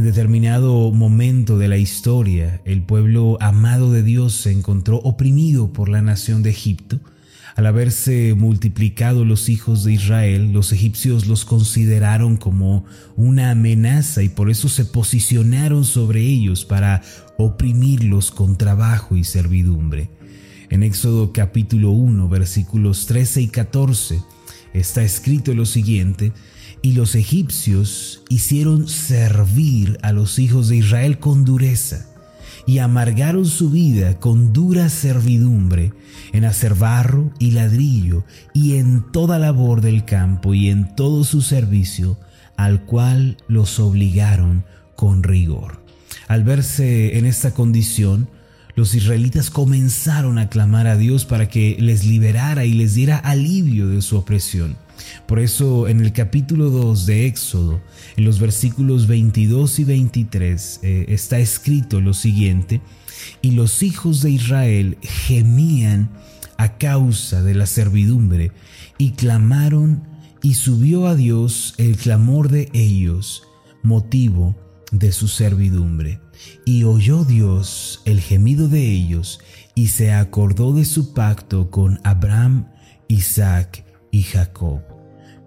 En determinado momento de la historia, el pueblo amado de Dios se encontró oprimido por la nación de Egipto. Al haberse multiplicado los hijos de Israel, los egipcios los consideraron como una amenaza y por eso se posicionaron sobre ellos para oprimirlos con trabajo y servidumbre. En Éxodo capítulo 1 versículos 13 y 14 está escrito lo siguiente, y los egipcios hicieron servir a los hijos de Israel con dureza y amargaron su vida con dura servidumbre en hacer barro y ladrillo y en toda labor del campo y en todo su servicio, al cual los obligaron con rigor. Al verse en esta condición, los israelitas comenzaron a clamar a Dios para que les liberara y les diera alivio de su opresión. Por eso en el capítulo 2 de Éxodo, en los versículos 22 y 23, eh, está escrito lo siguiente, y los hijos de Israel gemían a causa de la servidumbre y clamaron y subió a Dios el clamor de ellos, motivo de su servidumbre. Y oyó Dios el gemido de ellos y se acordó de su pacto con Abraham, Isaac y Jacob.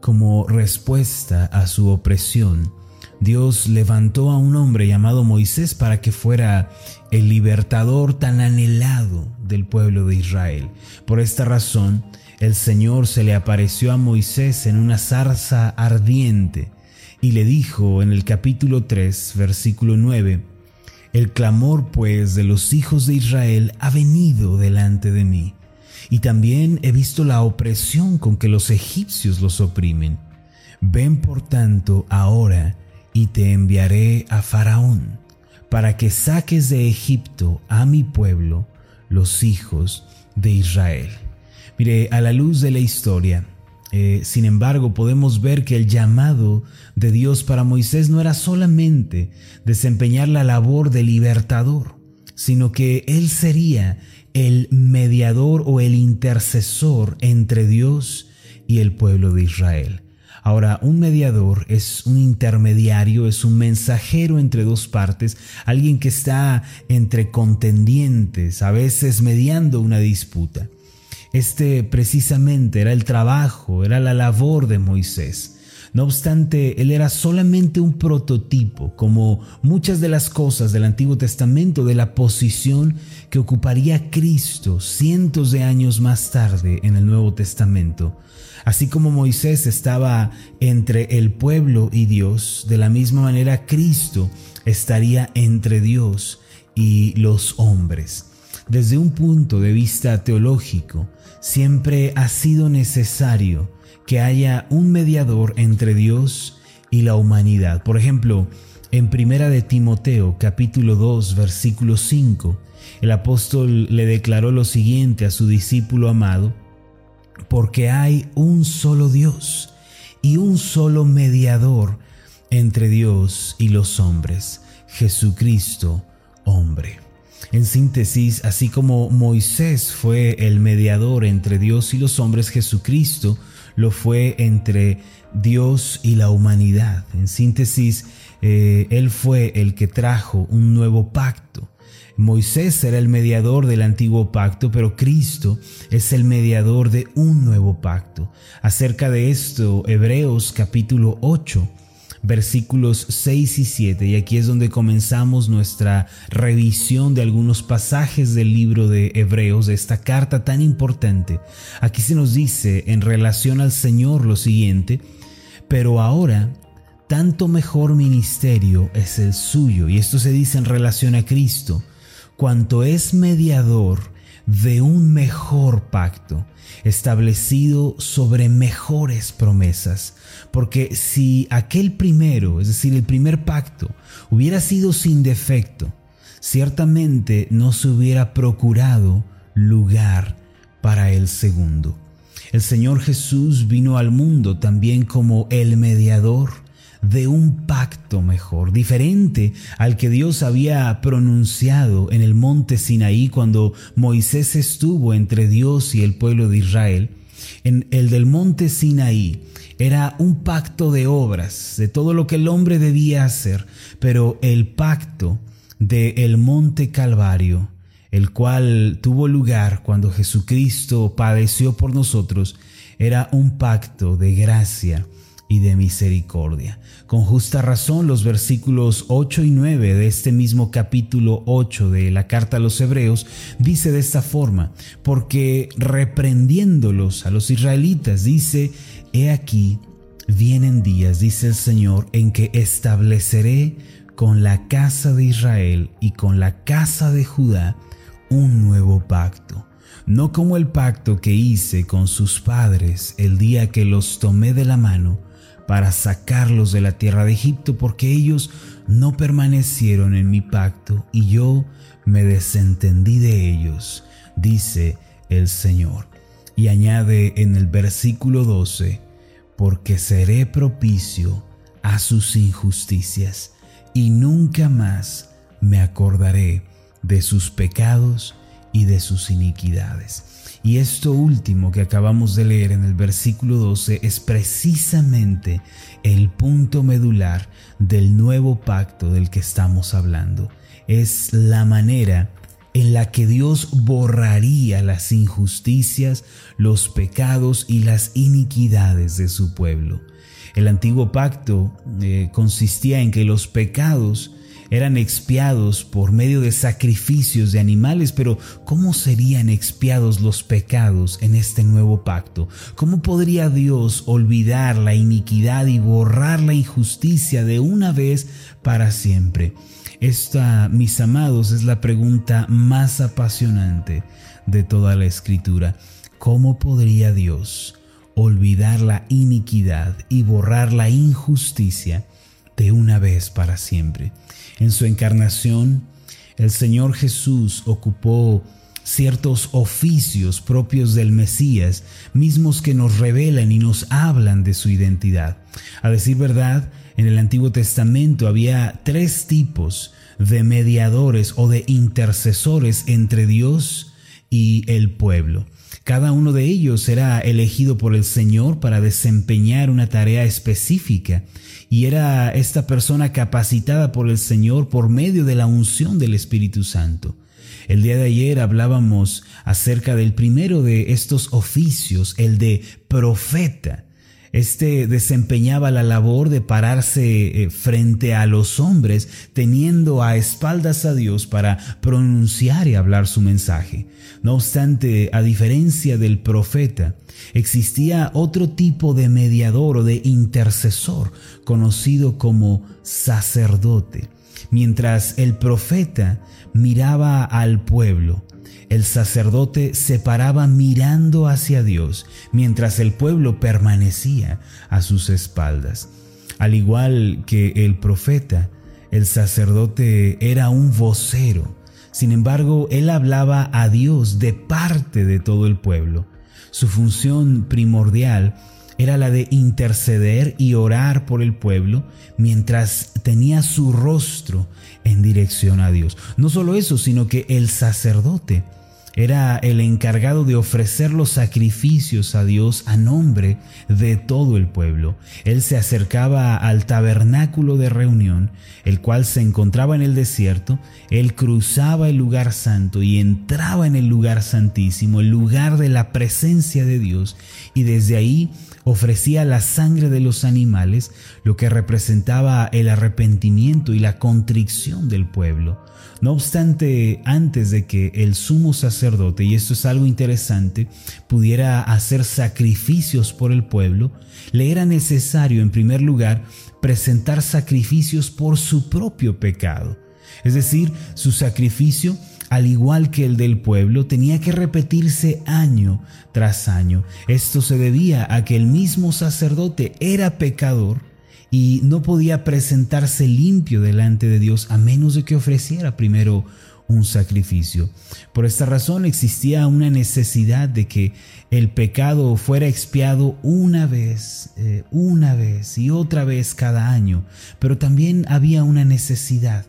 Como respuesta a su opresión, Dios levantó a un hombre llamado Moisés para que fuera el libertador tan anhelado del pueblo de Israel. Por esta razón, el Señor se le apareció a Moisés en una zarza ardiente y le dijo en el capítulo 3, versículo 9, El clamor pues de los hijos de Israel ha venido delante de mí y también he visto la opresión con que los egipcios los oprimen. Ven por tanto ahora y te enviaré a Faraón, para que saques de Egipto a mi pueblo, los hijos de Israel. Mire, a la luz de la historia, eh, sin embargo, podemos ver que el llamado de Dios para Moisés no era solamente desempeñar la labor de libertador, sino que él sería el mediador o el intercesor entre Dios y el pueblo de Israel. Ahora, un mediador es un intermediario, es un mensajero entre dos partes, alguien que está entre contendientes, a veces mediando una disputa. Este precisamente era el trabajo, era la labor de Moisés. No obstante, él era solamente un prototipo, como muchas de las cosas del Antiguo Testamento, de la posición que ocuparía Cristo cientos de años más tarde en el Nuevo Testamento. Así como Moisés estaba entre el pueblo y Dios, de la misma manera Cristo estaría entre Dios y los hombres. Desde un punto de vista teológico, siempre ha sido necesario que haya un mediador entre Dios y la humanidad. Por ejemplo, en Primera de Timoteo, capítulo 2, versículo 5, el apóstol le declaró lo siguiente a su discípulo amado, porque hay un solo Dios y un solo mediador entre Dios y los hombres, Jesucristo, hombre. En síntesis, así como Moisés fue el mediador entre Dios y los hombres, Jesucristo lo fue entre Dios y la humanidad. En síntesis, eh, Él fue el que trajo un nuevo pacto. Moisés era el mediador del antiguo pacto, pero Cristo es el mediador de un nuevo pacto. Acerca de esto, Hebreos capítulo 8 versículos 6 y 7, y aquí es donde comenzamos nuestra revisión de algunos pasajes del libro de Hebreos, de esta carta tan importante. Aquí se nos dice en relación al Señor lo siguiente, pero ahora tanto mejor ministerio es el suyo, y esto se dice en relación a Cristo, cuanto es mediador de un mejor pacto, establecido sobre mejores promesas. Porque si aquel primero, es decir, el primer pacto, hubiera sido sin defecto, ciertamente no se hubiera procurado lugar para el segundo. El Señor Jesús vino al mundo también como el mediador de un pacto mejor, diferente al que Dios había pronunciado en el monte Sinaí cuando Moisés estuvo entre Dios y el pueblo de Israel. En el del monte Sinaí era un pacto de obras, de todo lo que el hombre debía hacer, pero el pacto del el monte Calvario, el cual tuvo lugar cuando Jesucristo padeció por nosotros, era un pacto de gracia y de misericordia. Con justa razón los versículos 8 y 9 de este mismo capítulo 8 de la carta a los Hebreos dice de esta forma, porque reprendiéndolos a los israelitas dice, he aquí, vienen días, dice el Señor, en que estableceré con la casa de Israel y con la casa de Judá un nuevo pacto no como el pacto que hice con sus padres el día que los tomé de la mano para sacarlos de la tierra de Egipto, porque ellos no permanecieron en mi pacto y yo me desentendí de ellos, dice el Señor. Y añade en el versículo 12, porque seré propicio a sus injusticias y nunca más me acordaré de sus pecados y de sus iniquidades. Y esto último que acabamos de leer en el versículo 12 es precisamente el punto medular del nuevo pacto del que estamos hablando. Es la manera en la que Dios borraría las injusticias, los pecados y las iniquidades de su pueblo. El antiguo pacto eh, consistía en que los pecados eran expiados por medio de sacrificios de animales, pero ¿cómo serían expiados los pecados en este nuevo pacto? ¿Cómo podría Dios olvidar la iniquidad y borrar la injusticia de una vez para siempre? Esta, mis amados, es la pregunta más apasionante de toda la escritura. ¿Cómo podría Dios olvidar la iniquidad y borrar la injusticia de una vez para siempre? En su encarnación, el Señor Jesús ocupó ciertos oficios propios del Mesías, mismos que nos revelan y nos hablan de su identidad. A decir verdad, en el Antiguo Testamento había tres tipos de mediadores o de intercesores entre Dios y el pueblo. Cada uno de ellos era elegido por el Señor para desempeñar una tarea específica y era esta persona capacitada por el Señor por medio de la unción del Espíritu Santo. El día de ayer hablábamos acerca del primero de estos oficios, el de profeta. Este desempeñaba la labor de pararse eh, frente a los hombres, teniendo a espaldas a Dios para pronunciar y hablar su mensaje. No obstante, a diferencia del profeta, existía otro tipo de mediador o de intercesor, conocido como sacerdote. Mientras el profeta miraba al pueblo, el sacerdote se paraba mirando hacia Dios, mientras el pueblo permanecía a sus espaldas. Al igual que el profeta, el sacerdote era un vocero. Sin embargo, él hablaba a Dios de parte de todo el pueblo. Su función primordial era la de interceder y orar por el pueblo mientras tenía su rostro en dirección a Dios. No solo eso, sino que el sacerdote era el encargado de ofrecer los sacrificios a Dios a nombre de todo el pueblo. Él se acercaba al tabernáculo de reunión, el cual se encontraba en el desierto, él cruzaba el lugar santo y entraba en el lugar santísimo, el lugar de la presencia de Dios, y desde ahí ofrecía la sangre de los animales, lo que representaba el arrepentimiento y la contrición del pueblo. No obstante, antes de que el sumo sacerdote, y esto es algo interesante, pudiera hacer sacrificios por el pueblo, le era necesario en primer lugar presentar sacrificios por su propio pecado. Es decir, su sacrificio al igual que el del pueblo, tenía que repetirse año tras año. Esto se debía a que el mismo sacerdote era pecador y no podía presentarse limpio delante de Dios a menos de que ofreciera primero un sacrificio. Por esta razón existía una necesidad de que el pecado fuera expiado una vez, eh, una vez y otra vez cada año, pero también había una necesidad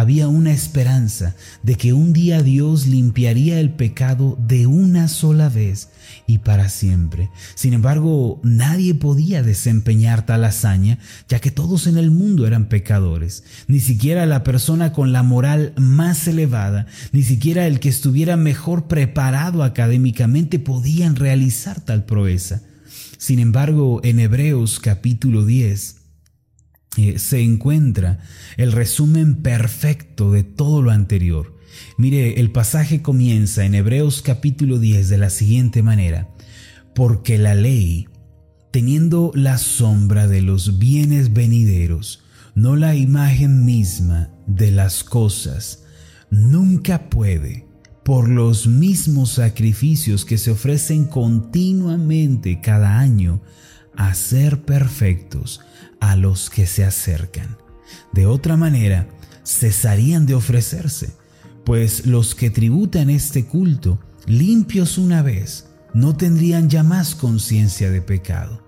había una esperanza de que un día Dios limpiaría el pecado de una sola vez y para siempre. Sin embargo, nadie podía desempeñar tal hazaña, ya que todos en el mundo eran pecadores. Ni siquiera la persona con la moral más elevada, ni siquiera el que estuviera mejor preparado académicamente podían realizar tal proeza. Sin embargo, en Hebreos capítulo 10, eh, se encuentra el resumen perfecto de todo lo anterior. Mire, el pasaje comienza en Hebreos capítulo 10 de la siguiente manera, porque la ley, teniendo la sombra de los bienes venideros, no la imagen misma de las cosas, nunca puede, por los mismos sacrificios que se ofrecen continuamente cada año, hacer perfectos a los que se acercan. De otra manera, cesarían de ofrecerse, pues los que tributan este culto, limpios una vez, no tendrían ya más conciencia de pecado.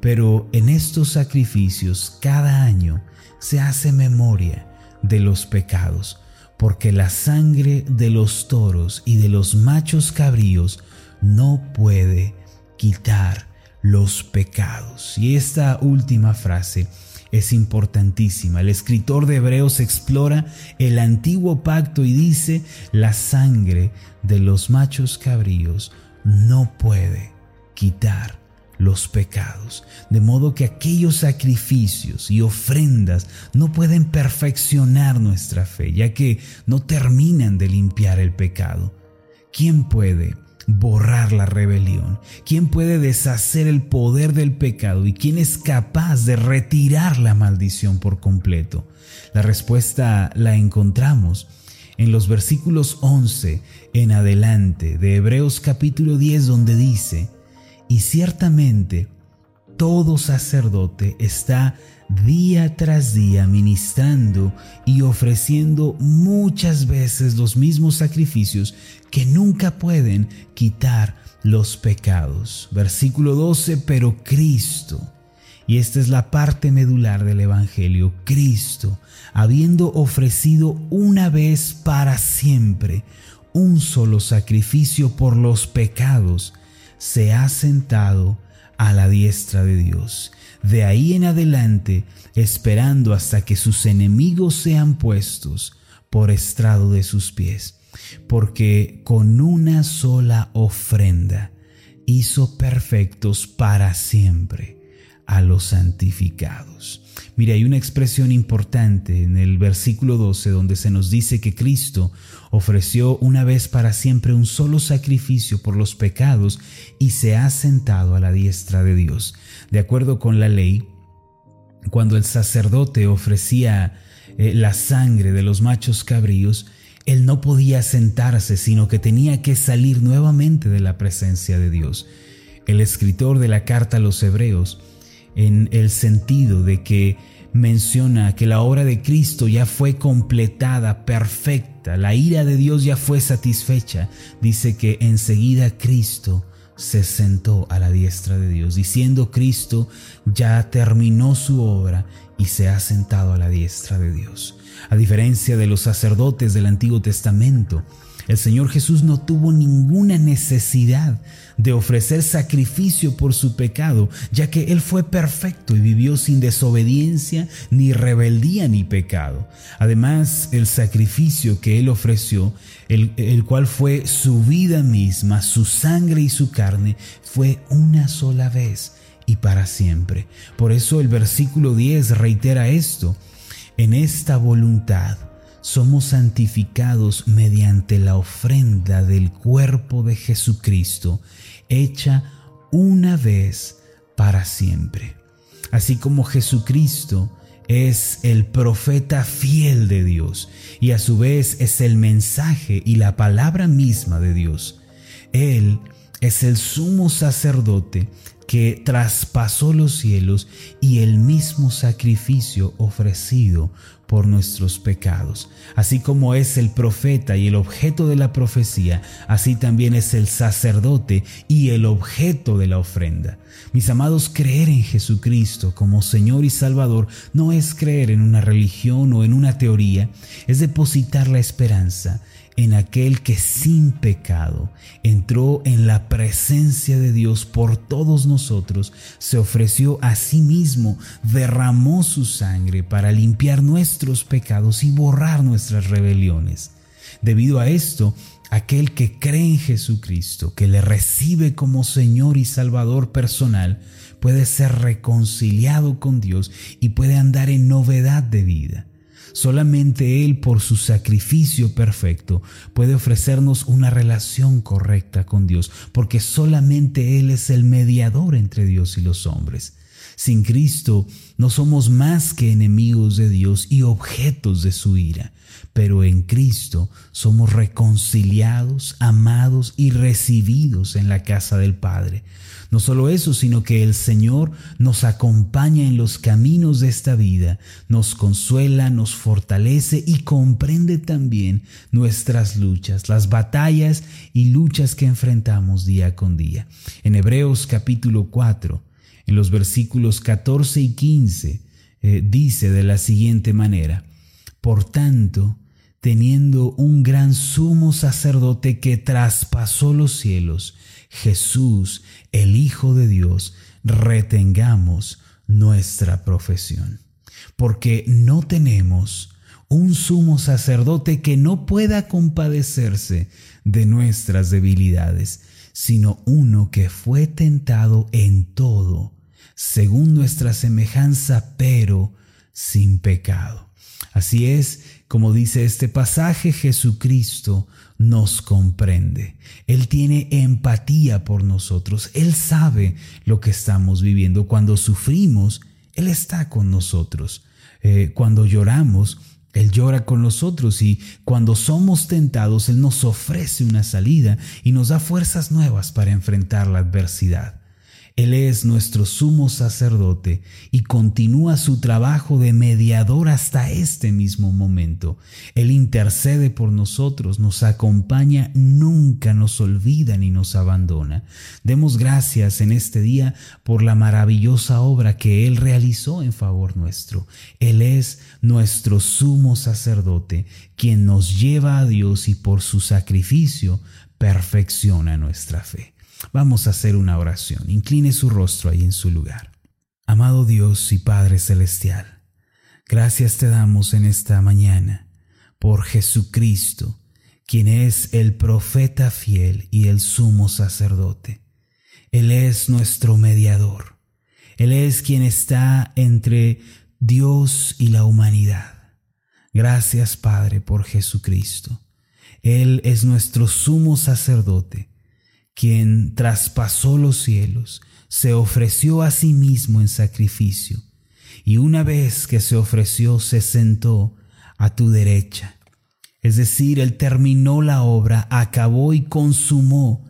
Pero en estos sacrificios cada año se hace memoria de los pecados, porque la sangre de los toros y de los machos cabríos no puede quitar los pecados. Y esta última frase es importantísima. El escritor de Hebreos explora el antiguo pacto y dice, la sangre de los machos cabríos no puede quitar los pecados, de modo que aquellos sacrificios y ofrendas no pueden perfeccionar nuestra fe, ya que no terminan de limpiar el pecado. ¿Quién puede borrar la rebelión? ¿Quién puede deshacer el poder del pecado? ¿Y quién es capaz de retirar la maldición por completo? La respuesta la encontramos en los versículos 11 en adelante de Hebreos capítulo 10 donde dice, y ciertamente todo sacerdote está día tras día ministrando y ofreciendo muchas veces los mismos sacrificios que nunca pueden quitar los pecados. Versículo 12, pero Cristo, y esta es la parte medular del Evangelio, Cristo, habiendo ofrecido una vez para siempre un solo sacrificio por los pecados, se ha sentado a la diestra de Dios. De ahí en adelante, esperando hasta que sus enemigos sean puestos por estrado de sus pies, porque con una sola ofrenda hizo perfectos para siempre a los santificados. Mire, hay una expresión importante en el versículo 12 donde se nos dice que Cristo ofreció una vez para siempre un solo sacrificio por los pecados y se ha sentado a la diestra de Dios. De acuerdo con la ley, cuando el sacerdote ofrecía eh, la sangre de los machos cabríos, él no podía sentarse, sino que tenía que salir nuevamente de la presencia de Dios. El escritor de la carta a los hebreos en el sentido de que menciona que la obra de Cristo ya fue completada, perfecta, la ira de Dios ya fue satisfecha. Dice que enseguida Cristo se sentó a la diestra de Dios, diciendo Cristo ya terminó su obra y se ha sentado a la diestra de Dios. A diferencia de los sacerdotes del Antiguo Testamento, el Señor Jesús no tuvo ninguna necesidad de ofrecer sacrificio por su pecado, ya que Él fue perfecto y vivió sin desobediencia, ni rebeldía, ni pecado. Además, el sacrificio que Él ofreció, el, el cual fue su vida misma, su sangre y su carne, fue una sola vez y para siempre. Por eso el versículo 10 reitera esto, en esta voluntad somos santificados mediante la ofrenda del cuerpo de Jesucristo, hecha una vez para siempre. Así como Jesucristo es el profeta fiel de Dios y a su vez es el mensaje y la palabra misma de Dios. Él es el sumo sacerdote que traspasó los cielos y el mismo sacrificio ofrecido por nuestros pecados. Así como es el profeta y el objeto de la profecía, así también es el sacerdote y el objeto de la ofrenda. Mis amados, creer en Jesucristo como Señor y Salvador no es creer en una religión o en una teoría, es depositar la esperanza en aquel que sin pecado entró en la presencia de Dios por todos nosotros, se ofreció a sí mismo, derramó su sangre para limpiar nuestros pecados y borrar nuestras rebeliones. Debido a esto, aquel que cree en Jesucristo, que le recibe como Señor y Salvador personal, puede ser reconciliado con Dios y puede andar en novedad de vida. Solamente Él, por su sacrificio perfecto, puede ofrecernos una relación correcta con Dios, porque solamente Él es el mediador entre Dios y los hombres. Sin Cristo no somos más que enemigos de Dios y objetos de su ira, pero en Cristo somos reconciliados, amados y recibidos en la casa del Padre. No solo eso, sino que el Señor nos acompaña en los caminos de esta vida, nos consuela, nos fortalece y comprende también nuestras luchas, las batallas y luchas que enfrentamos día con día. En Hebreos capítulo 4, en los versículos 14 y 15, eh, dice de la siguiente manera, Por tanto, teniendo un gran sumo sacerdote que traspasó los cielos, Jesús, el Hijo de Dios, retengamos nuestra profesión. Porque no tenemos un sumo sacerdote que no pueda compadecerse de nuestras debilidades, sino uno que fue tentado en todo, según nuestra semejanza, pero sin pecado. Así es, como dice este pasaje, Jesucristo nos comprende. Él tiene empatía por nosotros. Él sabe lo que estamos viviendo. Cuando sufrimos, Él está con nosotros. Eh, cuando lloramos, Él llora con nosotros y cuando somos tentados, Él nos ofrece una salida y nos da fuerzas nuevas para enfrentar la adversidad. Él es nuestro sumo sacerdote y continúa su trabajo de mediador hasta este mismo momento. Él intercede por nosotros, nos acompaña, nunca nos olvida ni nos abandona. Demos gracias en este día por la maravillosa obra que Él realizó en favor nuestro. Él es nuestro sumo sacerdote, quien nos lleva a Dios y por su sacrificio perfecciona nuestra fe. Vamos a hacer una oración. Incline su rostro ahí en su lugar. Amado Dios y Padre Celestial, gracias te damos en esta mañana por Jesucristo, quien es el profeta fiel y el sumo sacerdote. Él es nuestro mediador. Él es quien está entre Dios y la humanidad. Gracias Padre por Jesucristo. Él es nuestro sumo sacerdote quien traspasó los cielos, se ofreció a sí mismo en sacrificio, y una vez que se ofreció, se sentó a tu derecha. Es decir, Él terminó la obra, acabó y consumó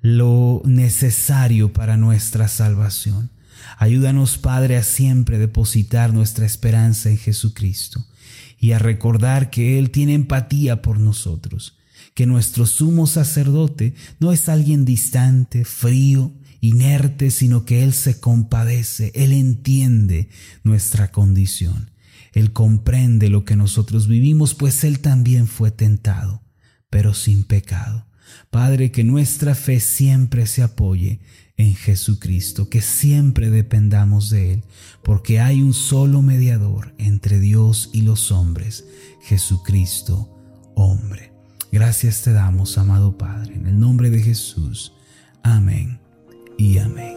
lo necesario para nuestra salvación. Ayúdanos, Padre, a siempre depositar nuestra esperanza en Jesucristo y a recordar que Él tiene empatía por nosotros que nuestro sumo sacerdote no es alguien distante, frío, inerte, sino que Él se compadece, Él entiende nuestra condición, Él comprende lo que nosotros vivimos, pues Él también fue tentado, pero sin pecado. Padre, que nuestra fe siempre se apoye en Jesucristo, que siempre dependamos de Él, porque hay un solo mediador entre Dios y los hombres, Jesucristo, hombre. Gracias te damos, amado Padre, en el nombre de Jesús. Amén y amén.